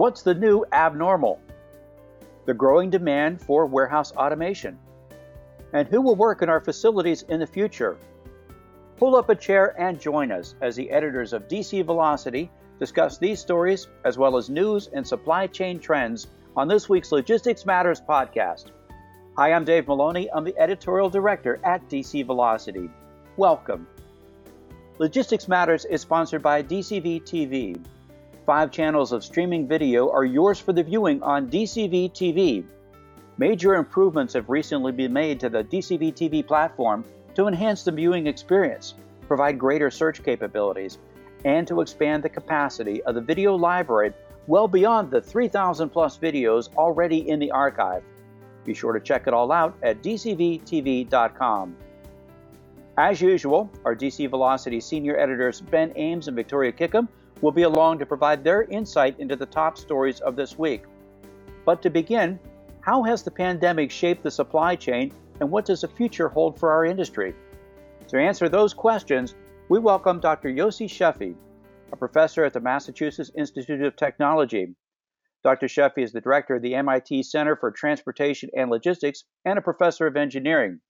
What's the new abnormal? The growing demand for warehouse automation. And who will work in our facilities in the future? Pull up a chair and join us as the editors of DC Velocity discuss these stories as well as news and supply chain trends on this week's Logistics Matters podcast. Hi, I'm Dave Maloney. I'm the editorial director at DC Velocity. Welcome. Logistics Matters is sponsored by DCV TV. Five channels of streaming video are yours for the viewing on DCV TV. Major improvements have recently been made to the DCV TV platform to enhance the viewing experience, provide greater search capabilities, and to expand the capacity of the video library well beyond the 3,000 plus videos already in the archive. Be sure to check it all out at dcvtv.com. As usual, our DC Velocity senior editors Ben Ames and Victoria Kickham will be along to provide their insight into the top stories of this week. But to begin, how has the pandemic shaped the supply chain and what does the future hold for our industry? To answer those questions, we welcome Dr. Yossi Sheffi, a professor at the Massachusetts Institute of Technology. Dr. Sheffi is the director of the MIT Center for Transportation and Logistics and a professor of engineering.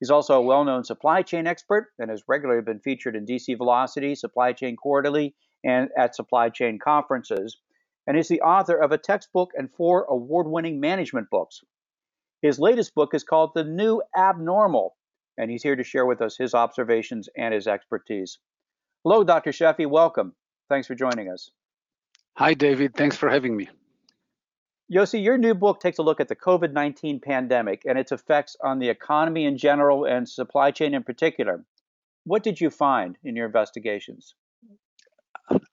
He's also a well known supply chain expert and has regularly been featured in DC Velocity, Supply Chain Quarterly, and at supply chain conferences. And is the author of a textbook and four award winning management books. His latest book is called The New Abnormal, and he's here to share with us his observations and his expertise. Hello, Dr. Sheffi. Welcome. Thanks for joining us. Hi, David. Thanks for having me. Yossi, your new book takes a look at the COVID 19 pandemic and its effects on the economy in general and supply chain in particular. What did you find in your investigations?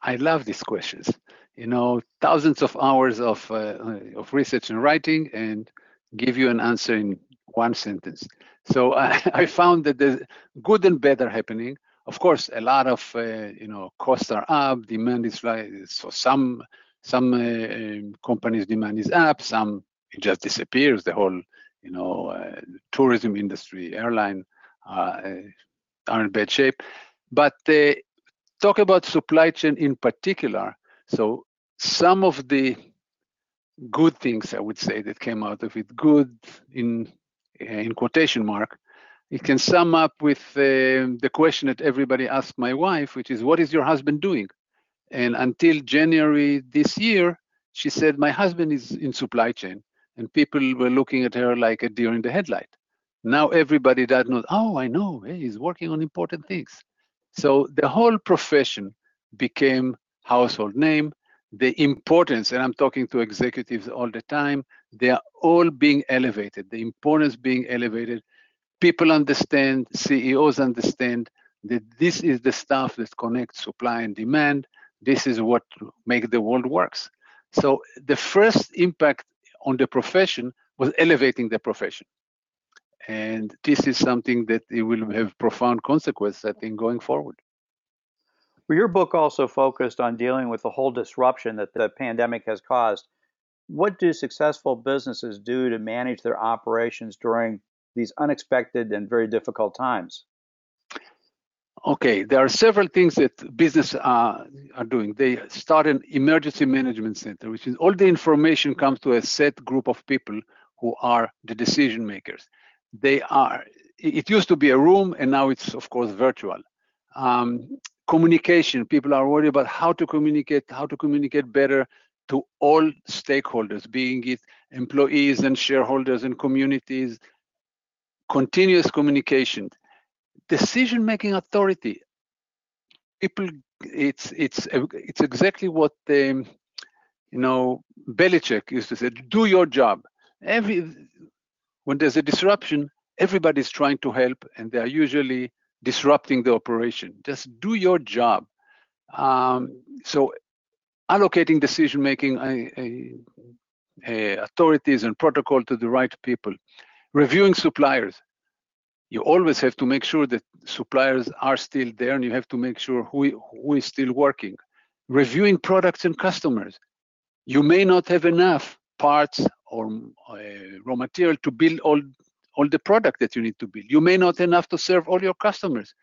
I love these questions. You know, thousands of hours of, uh, of research and writing and give you an answer in one sentence. So I, I found that the good and bad are happening. Of course, a lot of uh, you know costs are up, demand is right. So some some uh, um, companies demand is up, some it just disappears. The whole, you know, uh, tourism industry, airline uh, are in bad shape. But talk about supply chain in particular. So some of the good things I would say that came out of it, good in in quotation mark, it can sum up with uh, the question that everybody asked my wife, which is, "What is your husband doing?" And until January this year, she said, My husband is in supply chain. And people were looking at her like a deer in the headlight. Now everybody that knows, oh, I know, hey, he's working on important things. So the whole profession became household name. The importance, and I'm talking to executives all the time, they are all being elevated. The importance being elevated. People understand, CEOs understand that this is the stuff that connects supply and demand this is what make the world works. So the first impact on the profession was elevating the profession. And this is something that it will have profound consequences, I think, going forward. Well, your book also focused on dealing with the whole disruption that the pandemic has caused. What do successful businesses do to manage their operations during these unexpected and very difficult times? Okay, there are several things that business uh, are doing. They start an emergency management center, which is all the information comes to a set group of people who are the decision makers. They are. It used to be a room, and now it's of course virtual. Um, communication. People are worried about how to communicate, how to communicate better to all stakeholders, being it employees and shareholders and communities. Continuous communication decision making authority people it's it's it's exactly what um, you know Belichick used to say do your job every when there's a disruption everybody's trying to help and they are usually disrupting the operation just do your job um, so allocating decision making authorities and protocol to the right people reviewing suppliers you always have to make sure that suppliers are still there and you have to make sure who, who is still working. Reviewing products and customers. You may not have enough parts or uh, raw material to build all, all the product that you need to build. You may not enough to serve all your customers.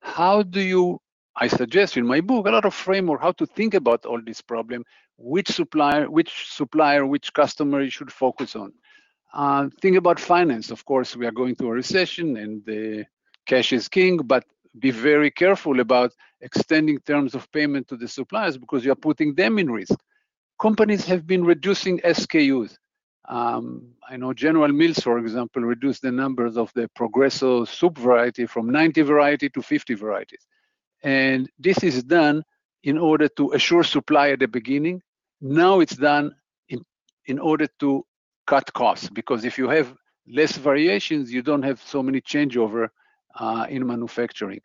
How do you, I suggest in my book, a lot of framework how to think about all this problem which supplier, which supplier, which customer you should focus on. Uh, think about finance. Of course, we are going through a recession and the cash is king, but be very careful about extending terms of payment to the suppliers because you're putting them in risk. Companies have been reducing SKUs. Um, I know General Mills, for example, reduced the numbers of the Progresso soup variety from 90 variety to 50 varieties. And this is done in order to assure supply at the beginning. Now it's done in, in order to cut costs, because if you have less variations, you don't have so many changeover uh, in manufacturing.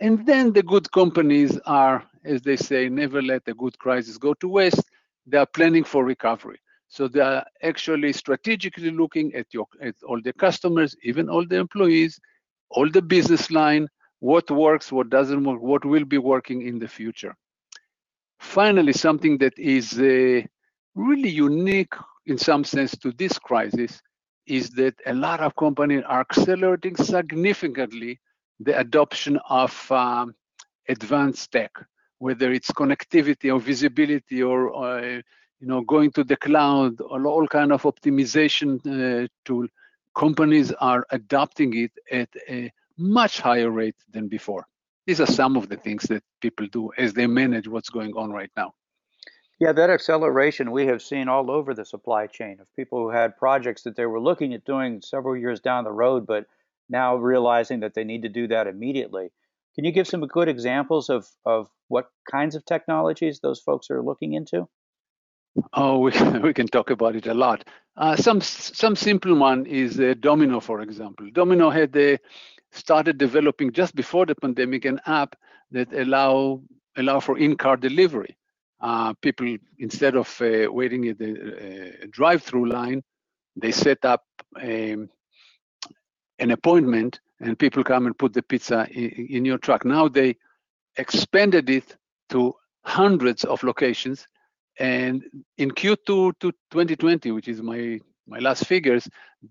And then the good companies are, as they say, never let a good crisis go to waste. They are planning for recovery. So they are actually strategically looking at your at all the customers, even all the employees, all the business line, what works, what doesn't work, what will be working in the future. Finally, something that is uh, really unique in some sense to this crisis is that a lot of companies are accelerating significantly the adoption of um, advanced tech, whether it's connectivity or visibility or uh, you know, going to the cloud, or all kind of optimization uh, tool, companies are adopting it at a much higher rate than before. These are some of the things that people do as they manage what's going on right now. Yeah, that acceleration we have seen all over the supply chain of people who had projects that they were looking at doing several years down the road, but now realizing that they need to do that immediately. Can you give some good examples of, of what kinds of technologies those folks are looking into? Oh, we, we can talk about it a lot. Uh, some some simple one is uh, Domino, for example. Domino had uh, started developing just before the pandemic an app that allow allow for in-car delivery. Uh, people instead of uh, waiting at the uh, drive-through line, they set up um, an appointment and people come and put the pizza in, in your truck. Now they expanded it to hundreds of locations and in Q2 to 2020, which is my my last figures,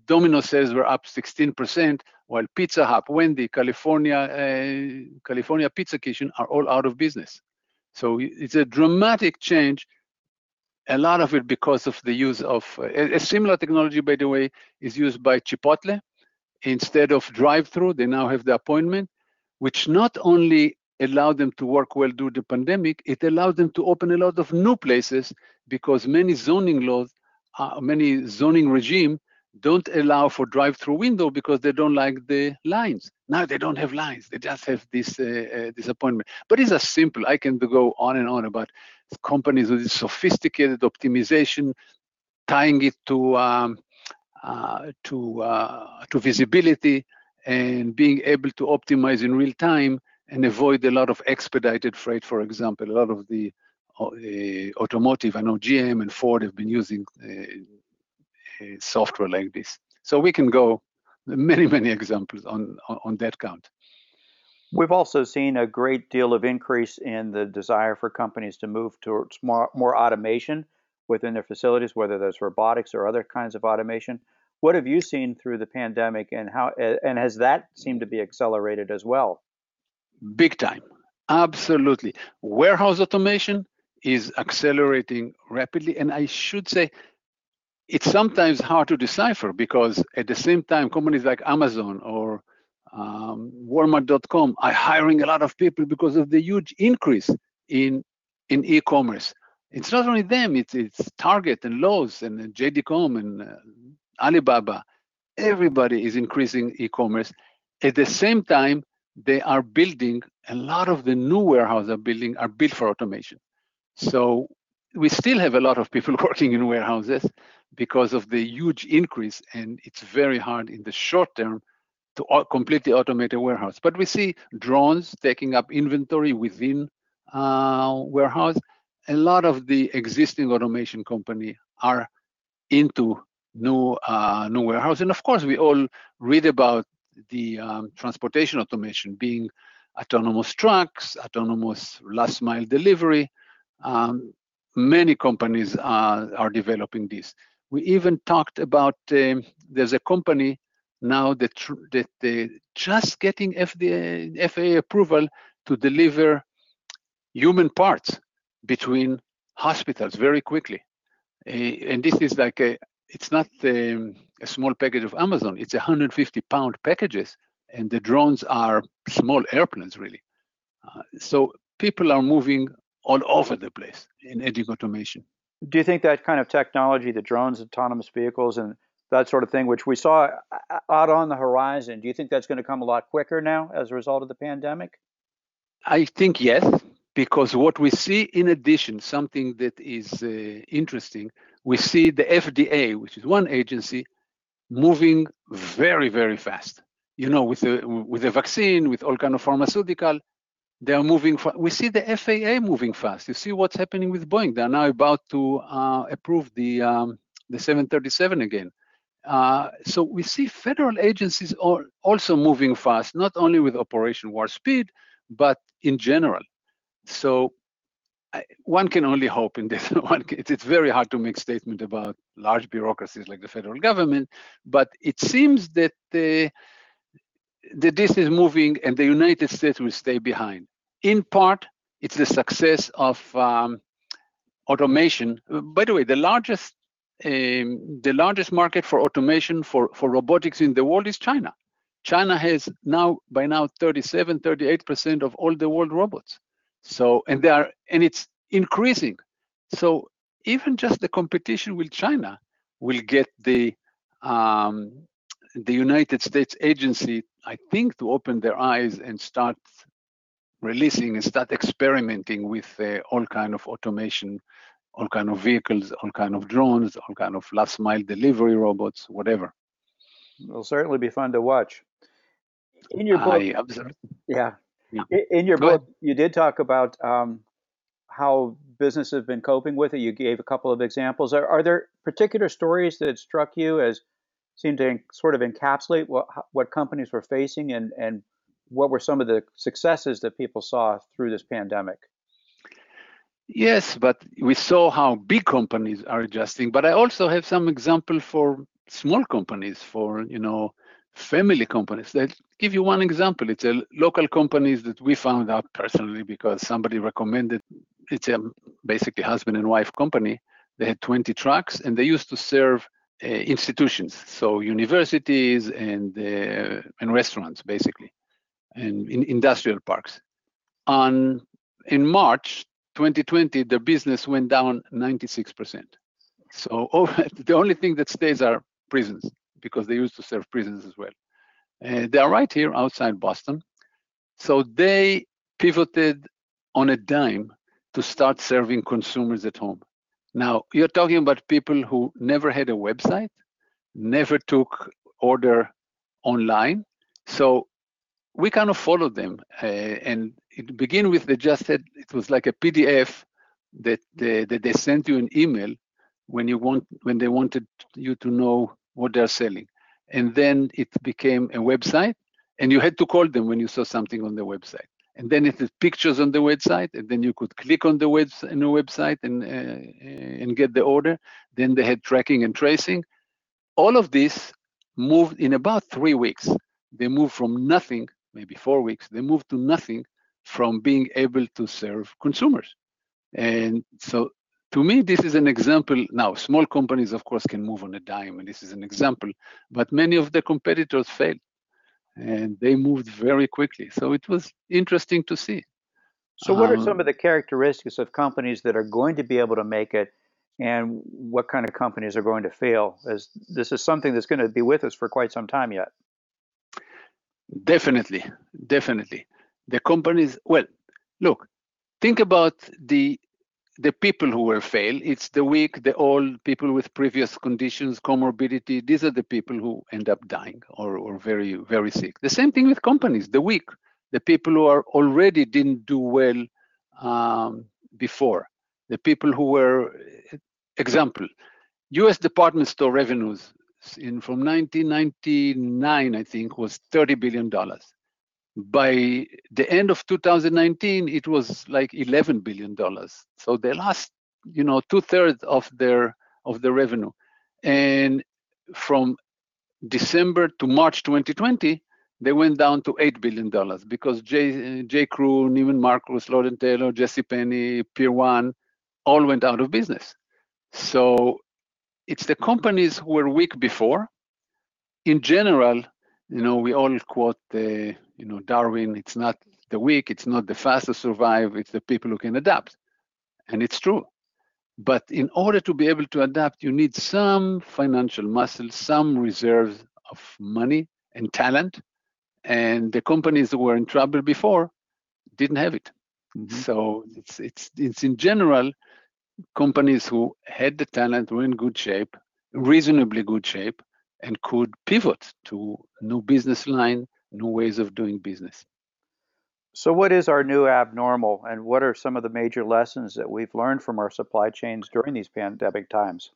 Domino sales were up 16%, while Pizza Hut, Wendy, California, uh, California Pizza Kitchen are all out of business. So it's a dramatic change. A lot of it because of the use of uh, a, similar technology, by the way, is used by Chipotle. Instead of drive-through, they now have the appointment, which not only allowed them to work well during the pandemic, it allowed them to open a lot of new places because many zoning laws, uh, many zoning regime don't allow for drive-through window because they don't like the lines. Now they don't have lines; they just have this uh, uh, disappointment. But it's as simple. I can go on and on about companies with sophisticated optimization, tying it to um, uh, to uh, to visibility and being able to optimize in real time and avoid a lot of expedited freight, for example. A lot of the uh, automotive, I know GM and Ford have been using uh, software like this. So we can go many, many examples on, on that count. We've also seen a great deal of increase in the desire for companies to move towards more, more automation within their facilities, whether that's robotics or other kinds of automation. What have you seen through the pandemic, and how and has that seemed to be accelerated as well? Big time. Absolutely. Warehouse automation is accelerating rapidly. And I should say, it's sometimes hard to decipher because at the same time, companies like Amazon or um, Walmart.com are hiring a lot of people because of the huge increase in in e-commerce. It's not only them; it's it's Target and Lowe's and JD.com and uh, Alibaba. Everybody is increasing e-commerce. At the same time, they are building a lot of the new warehouses are building are built for automation. So we still have a lot of people working in warehouses because of the huge increase, and it's very hard in the short term to completely automate a warehouse. But we see drones taking up inventory within uh, warehouse. A lot of the existing automation company are into new uh, new warehouse, and of course we all read about the um, transportation automation being autonomous trucks, autonomous last mile delivery. Um, many companies are, are developing this. We even talked about um, there's a company now that that they just getting FDA, FAA approval to deliver human parts between hospitals very quickly. Uh, and this is like a, it's not um, a small package of Amazon, it's 150 pound packages, and the drones are small airplanes, really. Uh, so people are moving all over the place in adding automation. Do you think that kind of technology, the drones, autonomous vehicles, and that sort of thing, which we saw out on the horizon, do you think that's going to come a lot quicker now as a result of the pandemic? I think yes, because what we see in addition, something that is uh, interesting, we see the FDA, which is one agency, moving very, very fast. You know, with the with the vaccine, with all kind of pharmaceutical, they are moving. Fa- we see the FAA moving fast. You see what's happening with Boeing. They are now about to uh, approve the um, the 737 again. Uh, so we see federal agencies also moving fast, not only with Operation Warp Speed, but in general. So One can only hope in this. One, it's very hard to make statement about large bureaucracies like the federal government, but it seems that the that this is moving and the United States will stay behind. In part, it's the success of um, automation. By the way, the largest um, the largest market for automation for, for robotics in the world is China. China has now by now 37, 38% of all the world robots. So and they are and it's increasing. So even just the competition with China will get the um, the United States agency, I think, to open their eyes and start releasing and start experimenting with uh, all kind of automation, all kind of vehicles, all kind of drones, all kind of last mile delivery robots, whatever. It'll certainly be fun to watch. In your book, I yeah. In your Go book, ahead. you did talk about um, how business has been coping with it. You gave a couple of examples. Are, are there particular stories that struck you as seem to sort of encapsulate what what companies were facing and and what were some of the successes that people saw through this pandemic? Yes, but we saw how big companies are adjusting. But I also have some example for small companies, for you know, family companies. That give you one example. It's a local companies that we found out personally because somebody recommended. It's a basically husband and wife company. They had 20 trucks and they used to serve uh, institutions, so universities and uh, and restaurants basically, and in industrial parks. On in March 2020, the business went down 96%. So oh, the only thing that stays are prisons because they used to serve prisons as well. Uh, they are right here outside Boston. So they pivoted on a dime to start serving consumers at home. Now, you're talking about people who never had a website, never took order online. So we kind of followed them. Uh, and it began with they just said it was like a PDF that they, that they sent you an email when you want when they wanted you to know what they're selling. And then it became a website and you had to call them when you saw something on the website and then it has pictures on the website, and then you could click on the web in the website and uh, and get the order. Then they had tracking and tracing. All of this moved in about three weeks. They moved from nothing, maybe four weeks. They moved to nothing from being able to serve consumers. And so, to me, this is an example. Now, small companies, of course, can move on a dime, and this is an example. But many of the competitors failed and they moved very quickly. So it was interesting to see. So, what are some um, of the characteristics of companies that are going to be able to make it, and what kind of companies are going to fail? As this is something that's going to be with us for quite some time yet. Definitely, definitely. The companies. Well, look, think about the the people who will fail. It's the weak, the old, people with previous conditions, comorbidity. These are the people who end up dying or, or very, very sick. The same thing with companies, the weak, the people who are already didn't do well um, before, the people who were, example, US department store revenues in from 1999, I think, was $30 billion by the end of 2019 it was like 11 billion dollars so they lost you know two thirds of their of the revenue and from december to march 2020 they went down to 8 billion dollars because j j crew neiman marcus lord and taylor J.C. Penney pier one all went out of business. So it's the companies who were weak before. In general, you know, we all quote the, you know, Darwin, it's not the weak, it's not the fast to survive, it's the people who can adapt. And it's true. But in order to be able to adapt, you need some financial muscle, some reserves of money and talent. And the companies that were in trouble before didn't have it. Mm-hmm. So it's it's it's in general companies who had the talent were in good shape, reasonably good shape, and could pivot to new business line, new ways of doing business. So, what is our new abnormal, and what are some of the major lessons that we've learned from our supply chains during these pandemic times?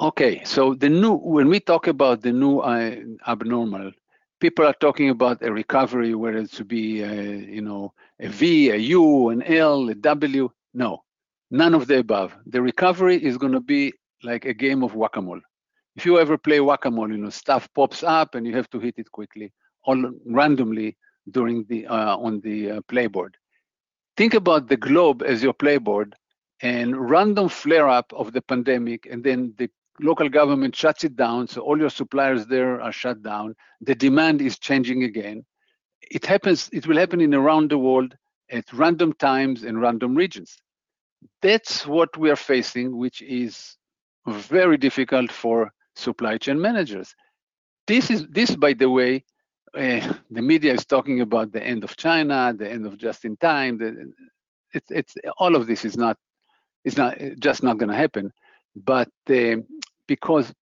Okay, so the new when we talk about the new uh, abnormal, people are talking about a recovery where it to be, a, you know, a V, a U, an L, a W. No, none of the above. The recovery is going to be like a game of whack-a-mole. If you ever play whack-a-mole, you know, stuff pops up and you have to hit it quickly, all randomly during the uh, on the uh, playboard. Think about the globe as your playboard and random flare-up of the pandemic, and then the local government shuts it down, so all your suppliers there are shut down. The demand is changing again. It happens. It will happen in around the world at random times and random regions. That's what we are facing, which is very difficult for supply chain managers. This is this, by the way, uh, the media is talking about the end of China, the end of just in time. The, it's it's all of this is not is not just not going to happen. But uh, because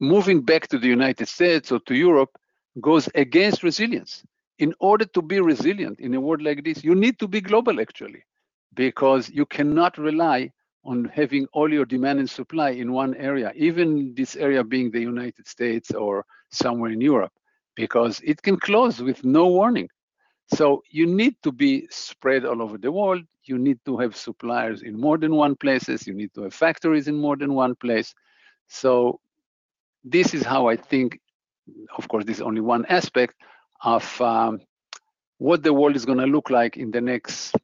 moving back to the United States or to Europe goes against resilience. In order to be resilient in a world like this, you need to be global actually, because you cannot rely on having all your demand and supply in one area, even this area being the United States or somewhere in Europe, because it can close with no warning. So you need to be spread all over the world. You need to have suppliers in more than one places. You need to have factories in more than one place. So this is how I think, of course, this is only one aspect of um, what the world is going to look like in the next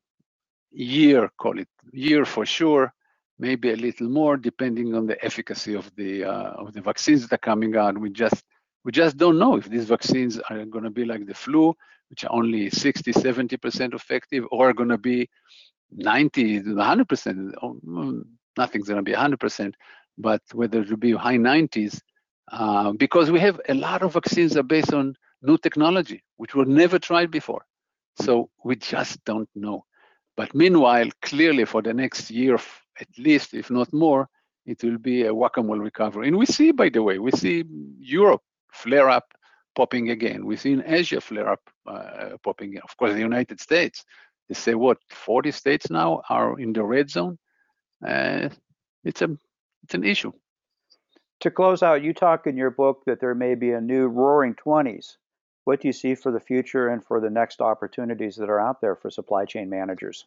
year, call it year for sure, maybe a little more, depending on the efficacy of the uh, of the vaccines that are coming out. We just we just don't know if these vaccines are going to be like the flu, which are only 60, 70% effective, or are going to be 90 to 100%. Nothing's going to be 100%, but whether it will be high 90s, uh, because we have a lot of vaccines that are based on new technology, which were never tried before. So we just don't know. But meanwhile, clearly for the next year, at least, if not more, it will be a whack-a-mole recovery. And we see, by the way, we see Europe flare up popping again. We see in Asia flare up uh, popping. Of course, the United States, they say what, 40 states now are in the red zone. Uh, it's a it's an issue. To close out, you talk in your book that there may be a new roaring 20s. What do you see for the future and for the next opportunities that are out there for supply chain managers?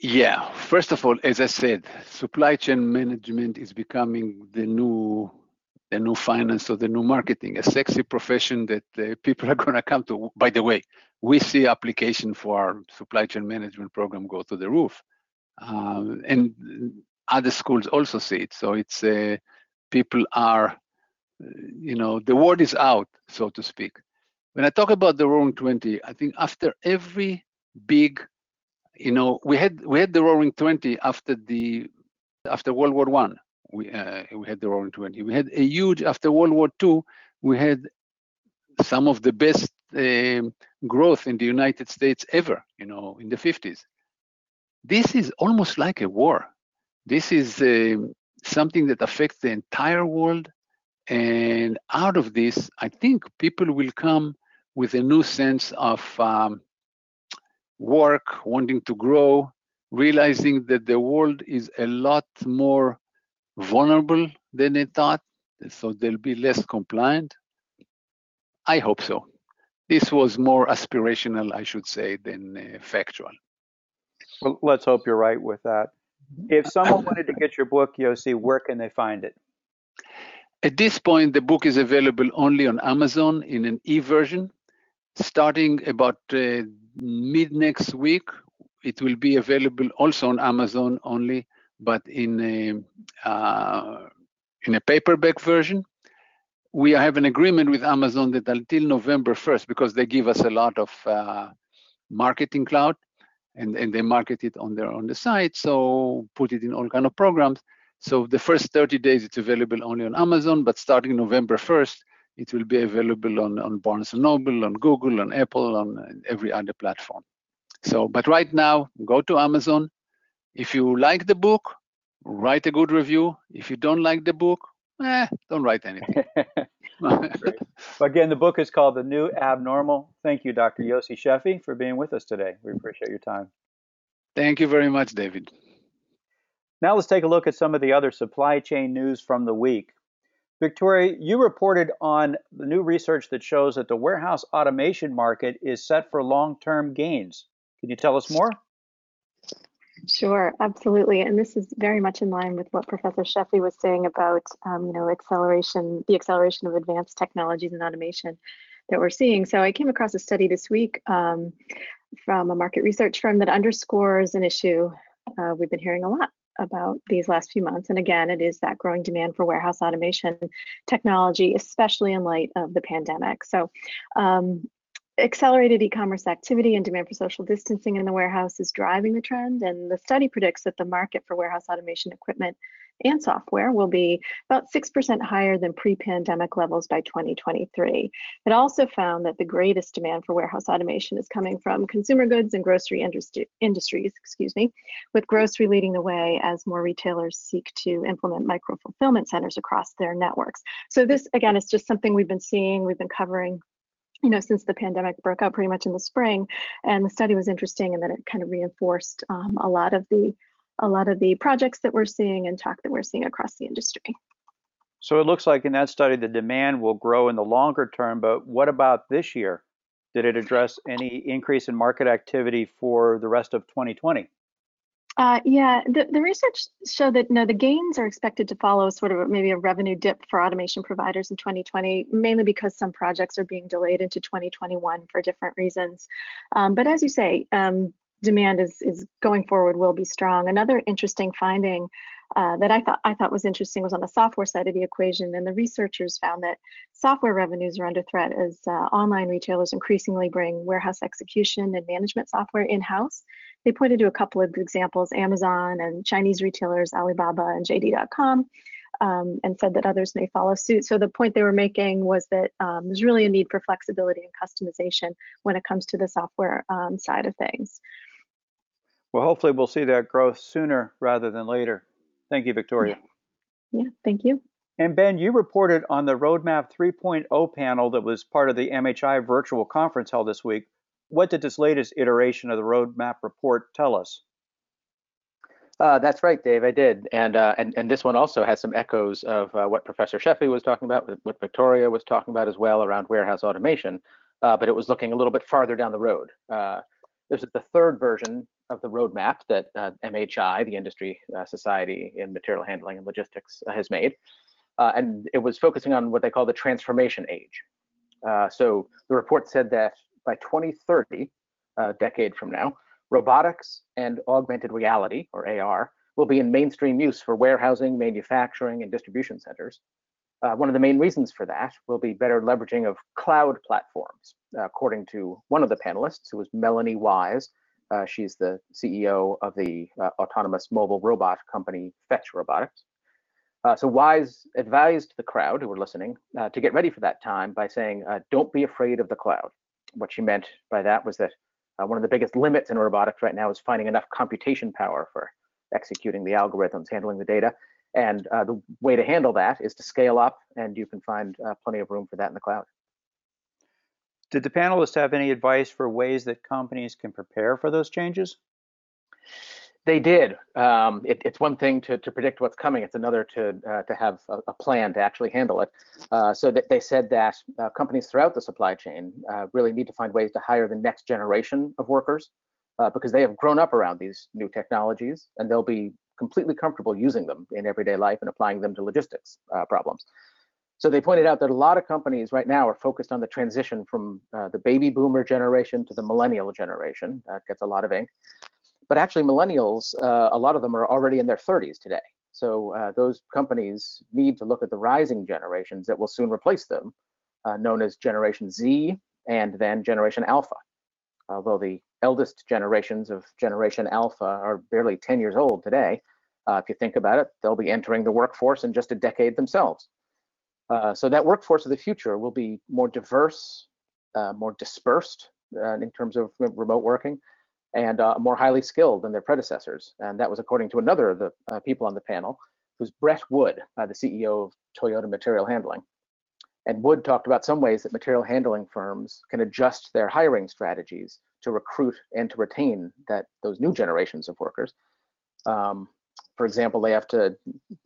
Yeah, first of all, as I said, supply chain management is becoming the new the new finance or the new marketing, a sexy profession that uh, people are going to come to. By the way, we see application for our supply chain management program go to the roof. Um, and other schools also see it. So it's uh, people are, you know, the word is out, so to speak. When I talk about the Roaring Twenty, I think after every big, you know, we had we had the Roaring Twenty after the after World War One. We uh, we had the Roaring Twenty. We had a huge after World War Two. We had some of the best uh, growth in the United States ever. You know, in the 50s. This is almost like a war this is uh, something that affects the entire world. And out of this, I think people will come with a new sense of um, work, wanting to grow, realizing that the world is a lot more vulnerable than they thought. So they'll be less compliant. I hope so. This was more aspirational, I should say, than uh, factual. Well, let's hope you're right with that. If someone wanted to get your book, Yossi, where can they find it? At this point, the book is available only on Amazon in an e version. Starting about uh, mid next week, it will be available also on Amazon only, but in a, uh, in a paperback version. We have an agreement with Amazon that until November 1st, because they give us a lot of uh, marketing cloud, and, and they market it on their on the site, so put it in all kind of programs. So the first 30 days it's available only on Amazon, but starting November 1st, it will be available on, on Barnes & Noble, on Google, on Apple, on every other platform. So, but right now, go to Amazon. If you like the book, write a good review. If you don't like the book, eh, don't write anything. Again, the book is called The New Abnormal. Thank you, Dr. Yossi Sheffi, for being with us today. We appreciate your time. Thank you very much, David. Now let's take a look at some of the other supply chain news from the week. Victoria, you reported on the new research that shows that the warehouse automation market is set for long term gains. Can you tell us more? Sure, absolutely. And this is very much in line with what Professor Sheffi was saying about, um, you know, acceleration, the acceleration of advanced technologies and automation that we're seeing. So I came across a study this week um, from a market research firm that underscores an issue uh, we've been hearing a lot about these last few months. And again, it is that growing demand for warehouse automation technology, especially in light of the pandemic. So um, accelerated e-commerce activity and demand for social distancing in the warehouse is driving the trend and the study predicts that the market for warehouse automation equipment and software will be about 6% higher than pre-pandemic levels by 2023. It also found that the greatest demand for warehouse automation is coming from consumer goods and grocery industries, excuse me, with grocery leading the way as more retailers seek to implement micro fulfillment centers across their networks. So this again is just something we've been seeing, we've been covering you know, since the pandemic broke out pretty much in the spring. And the study was interesting in that it kind of reinforced um, a lot of the a lot of the projects that we're seeing and talk that we're seeing across the industry. So it looks like in that study the demand will grow in the longer term, but what about this year? Did it address any increase in market activity for the rest of 2020? Uh, yeah, the, the research showed that no, the gains are expected to follow sort of maybe a revenue dip for automation providers in 2020, mainly because some projects are being delayed into 2021 for different reasons. Um, but as you say, um, demand is is going forward will be strong. Another interesting finding uh, that I thought I thought was interesting was on the software side of the equation, and the researchers found that software revenues are under threat as uh, online retailers increasingly bring warehouse execution and management software in house. They pointed to a couple of examples: Amazon and Chinese retailers Alibaba and JD.com. Um, and said that others may follow suit. So the point they were making was that um, there's really a need for flexibility and customization when it comes to the software um, side of things. Well, hopefully we'll see that growth sooner rather than later. Thank you, Victoria. Yeah, thank you. And Ben, you reported on the Roadmap 3.0 panel that was part of the MHI virtual conference held this week. What did this latest iteration of the Roadmap report tell us? Uh, that's right, Dave. I did, and uh, and and this one also has some echoes of uh, what Professor Sheffi was talking about, what Victoria was talking about as well around warehouse automation. Uh, but it was looking a little bit farther down the road. Uh, this is the third version of the roadmap that uh, MHI, the Industry Society in Material Handling and Logistics, has made. And it was focusing on what they call the transformation age. So the report said that by 2030, a decade from now, robotics and augmented reality, or AR, will be in mainstream use for warehousing, manufacturing, and distribution centers. Uh, one of the main reasons for that will be better leveraging of cloud platforms, uh, according to one of the panelists, who was Melonee Wise, uh, she's the CEO of the uh, autonomous mobile robot company Fetch Robotics. Uh, so Wise advised the crowd who were listening uh, to get ready for that time by saying, uh, don't be afraid of the cloud. What she meant by that was that uh, one of the biggest limits in robotics right now is finding enough computation power for executing the algorithms, handling the data. And the way to handle that is to scale up, and you can find plenty of room for that in the cloud. Did the panelists have any advice for ways that companies can prepare for those changes? They did. Um, it, it's one thing to, to predict what's coming. It's another to uh, to have a, a, plan to actually handle it. Uh, so they said that uh, companies throughout the supply chain uh, really need to find ways to hire the next generation of workers uh, because they have grown up around these new technologies and they'll be completely comfortable using them in everyday life and applying them to logistics uh, problems. So they pointed out that a lot of companies right now are focused on the transition from the baby boomer generation to the millennial generation. That gets a lot of ink. But actually, millennials, uh, a lot of them are already in their 30s today. So uh, those companies need to look at the rising generations that will soon replace them, uh, known as Generation Z and then Generation Alpha. Although the eldest generations of Generation Alpha are barely 10 years old today, uh, if you think about it, they'll be entering the workforce in just a decade themselves. Uh, so that workforce of the future will be more diverse, uh, more dispersed in terms of remote working, and uh, more highly skilled than their predecessors. And that was according to another of the uh, people on the panel, who's Brett Wood, the CEO of Toyota Material Handling. And Wood talked about some ways that material handling firms can adjust their hiring strategies to recruit and to retain that those new generations of workers. Um, for example, they have to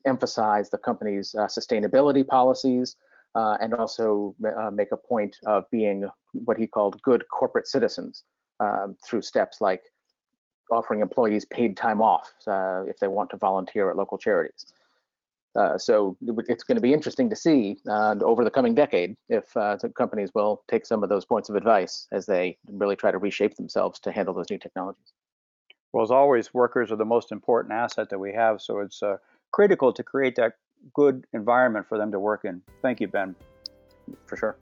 emphasize the company's uh, sustainability policies uh, and also uh, make a point of being what he called good corporate citizens um, through steps like offering employees paid time off uh, if they want to volunteer at local charities. Uh, so it's going to be interesting to see uh, over the coming decade if companies will take some of those points of advice as they really try to reshape themselves to handle those new technologies. Well, as always, workers are the most important asset that we have, so it's uh, critical to create that good environment for them to work in. Thank you, Ben. For sure.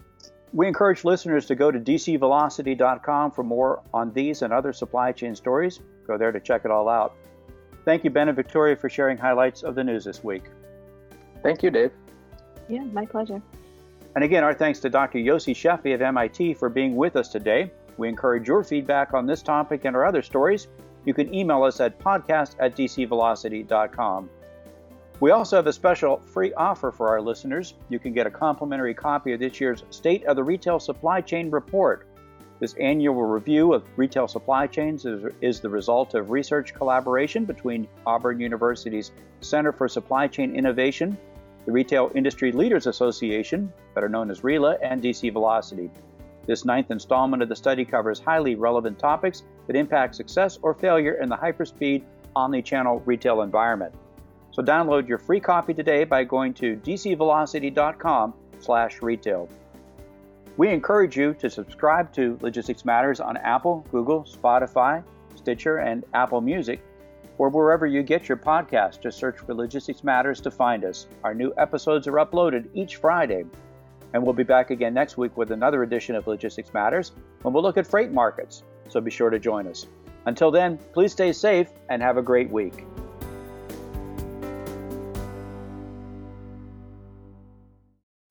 We encourage listeners to go to dcvelocity.com for more on these and other supply chain stories. Go there to check it all out. Thank you, Ben and Victoria, for sharing highlights of the news this week. Thank you, Dave. Yeah, my pleasure. And again, our thanks to Dr. Yossi Sheffi of MIT for being with us today. We encourage your feedback on this topic and our other stories you can email us at podcast at dcvelocity.com. We also have a special free offer for our listeners. You can get a complimentary copy of this year's State of the Retail Supply Chain Report. This annual review of retail supply chains is, is, the result of research collaboration between Auburn University's Center for Supply Chain Innovation, the Retail Industry Leaders Association, better known as RILA, and DC Velocity. This ninth installment of the study covers highly relevant topics that impact success or failure in the hyperspeed omni-channel retail environment. So download your free copy today by going to dcvelocity.com/retail. We encourage you to subscribe to Logistics Matters on Apple, Google, Spotify, Stitcher, and Apple Music, or wherever you get your podcast. Just search for Logistics Matters to find us. Our new episodes are uploaded each Friday. And we'll be back again next week with another edition of Logistics Matters when we'll look at freight markets. So be sure to join us. Until then, please stay safe and have a great week.